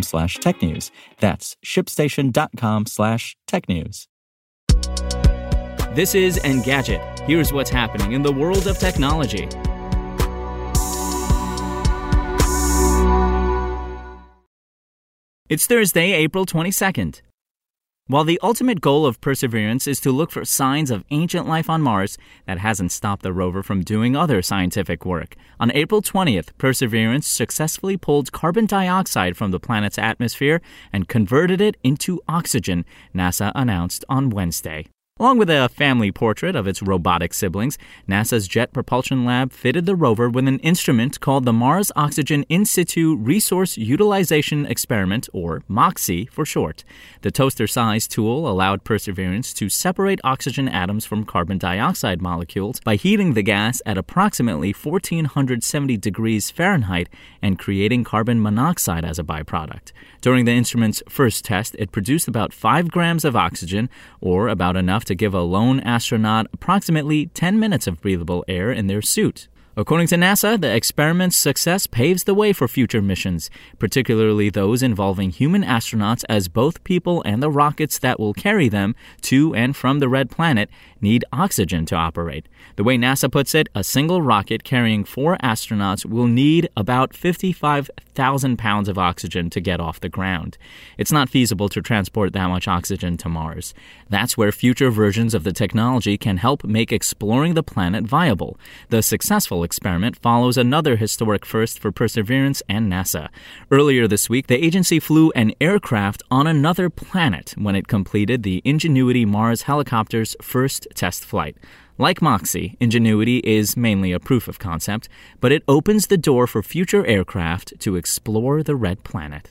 slash technews. That's shipstation.com slash technews. This is Engadget. Here's what's happening in the world of technology. It's Thursday, April 22nd. While the ultimate goal of Perseverance is to look for signs of ancient life on Mars, that hasn't stopped the rover from doing other scientific work. On April 20th, Perseverance successfully pulled carbon dioxide from the planet's atmosphere and converted it into oxygen, NASA announced on Wednesday. Along with a family portrait of its robotic siblings, NASA's Jet Propulsion Lab fitted the rover with an instrument called the Mars Oxygen In Situ Resource Utilization Experiment, or MOXIE for short. The toaster sized tool allowed Perseverance to separate oxygen atoms from carbon dioxide molecules by heating the gas at approximately 1470 degrees Fahrenheit and creating carbon monoxide as a byproduct. During the instrument's first test, it produced about 5 grams of oxygen, or about enough to to give a lone astronaut approximately 10 minutes of breathable air in their suit. According to NASA, the experiment's success paves the way for future missions, particularly those involving human astronauts, as both people and the rockets that will carry them to and from the red planet need oxygen to operate. The way NASA puts it, a single rocket carrying four astronauts will need about 55,000 pounds of oxygen to get off the ground. It's not feasible to transport that much oxygen to Mars. That's where future versions of the technology can help make exploring the planet viable. The successful experiment follows another historic first for Perseverance and NASA. Earlier this week, the agency flew an aircraft on another planet when it completed the Ingenuity Mars helicopter's first test flight. Like Moxie, Ingenuity is mainly a proof of concept, but it opens the door for future aircraft to explore the red planet.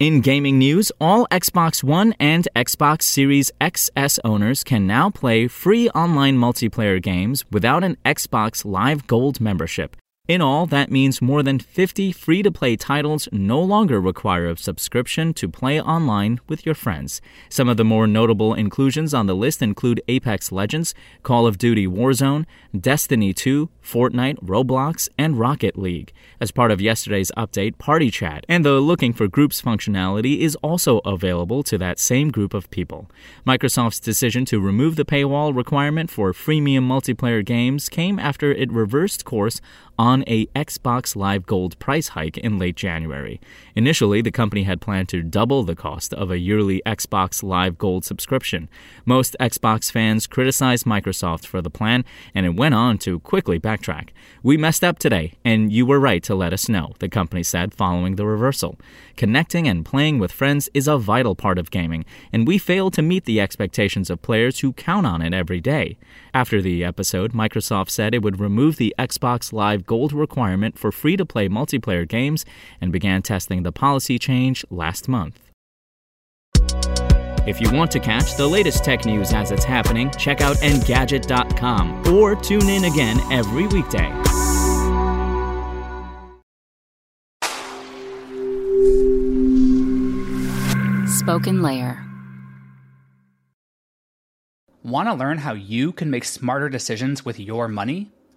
In gaming news, all Xbox One and Xbox Series XS owners can now play free online multiplayer games without an Xbox Live Gold membership. In all, that means more than 50 free to play titles no longer require a subscription to play online with your friends. Some of the more notable inclusions on the list include Apex Legends, Call of Duty Warzone, Destiny 2, Fortnite, Roblox, and Rocket League. As part of yesterday's update, Party Chat and the Looking for Groups functionality is also available to that same group of people. Microsoft's decision to remove the paywall requirement for freemium multiplayer games came after it reversed course on a Xbox Live Gold price hike in late January. Initially, the company had planned to double the cost of a yearly Xbox Live Gold subscription. Most Xbox fans criticized Microsoft for the plan, and it went on to quickly backtrack. We messed up today, and you were right to let us know, the company said following the reversal. Connecting and playing with friends is a vital part of gaming, and we failed to meet the expectations of players who count on it every day. After the episode, Microsoft said it would remove the Xbox Live Gold requirement for free to play multiplayer games and began testing the policy change last month. If you want to catch the latest tech news as it's happening, check out Engadget.com or tune in again every weekday. Spoken Layer. Want to learn how you can make smarter decisions with your money?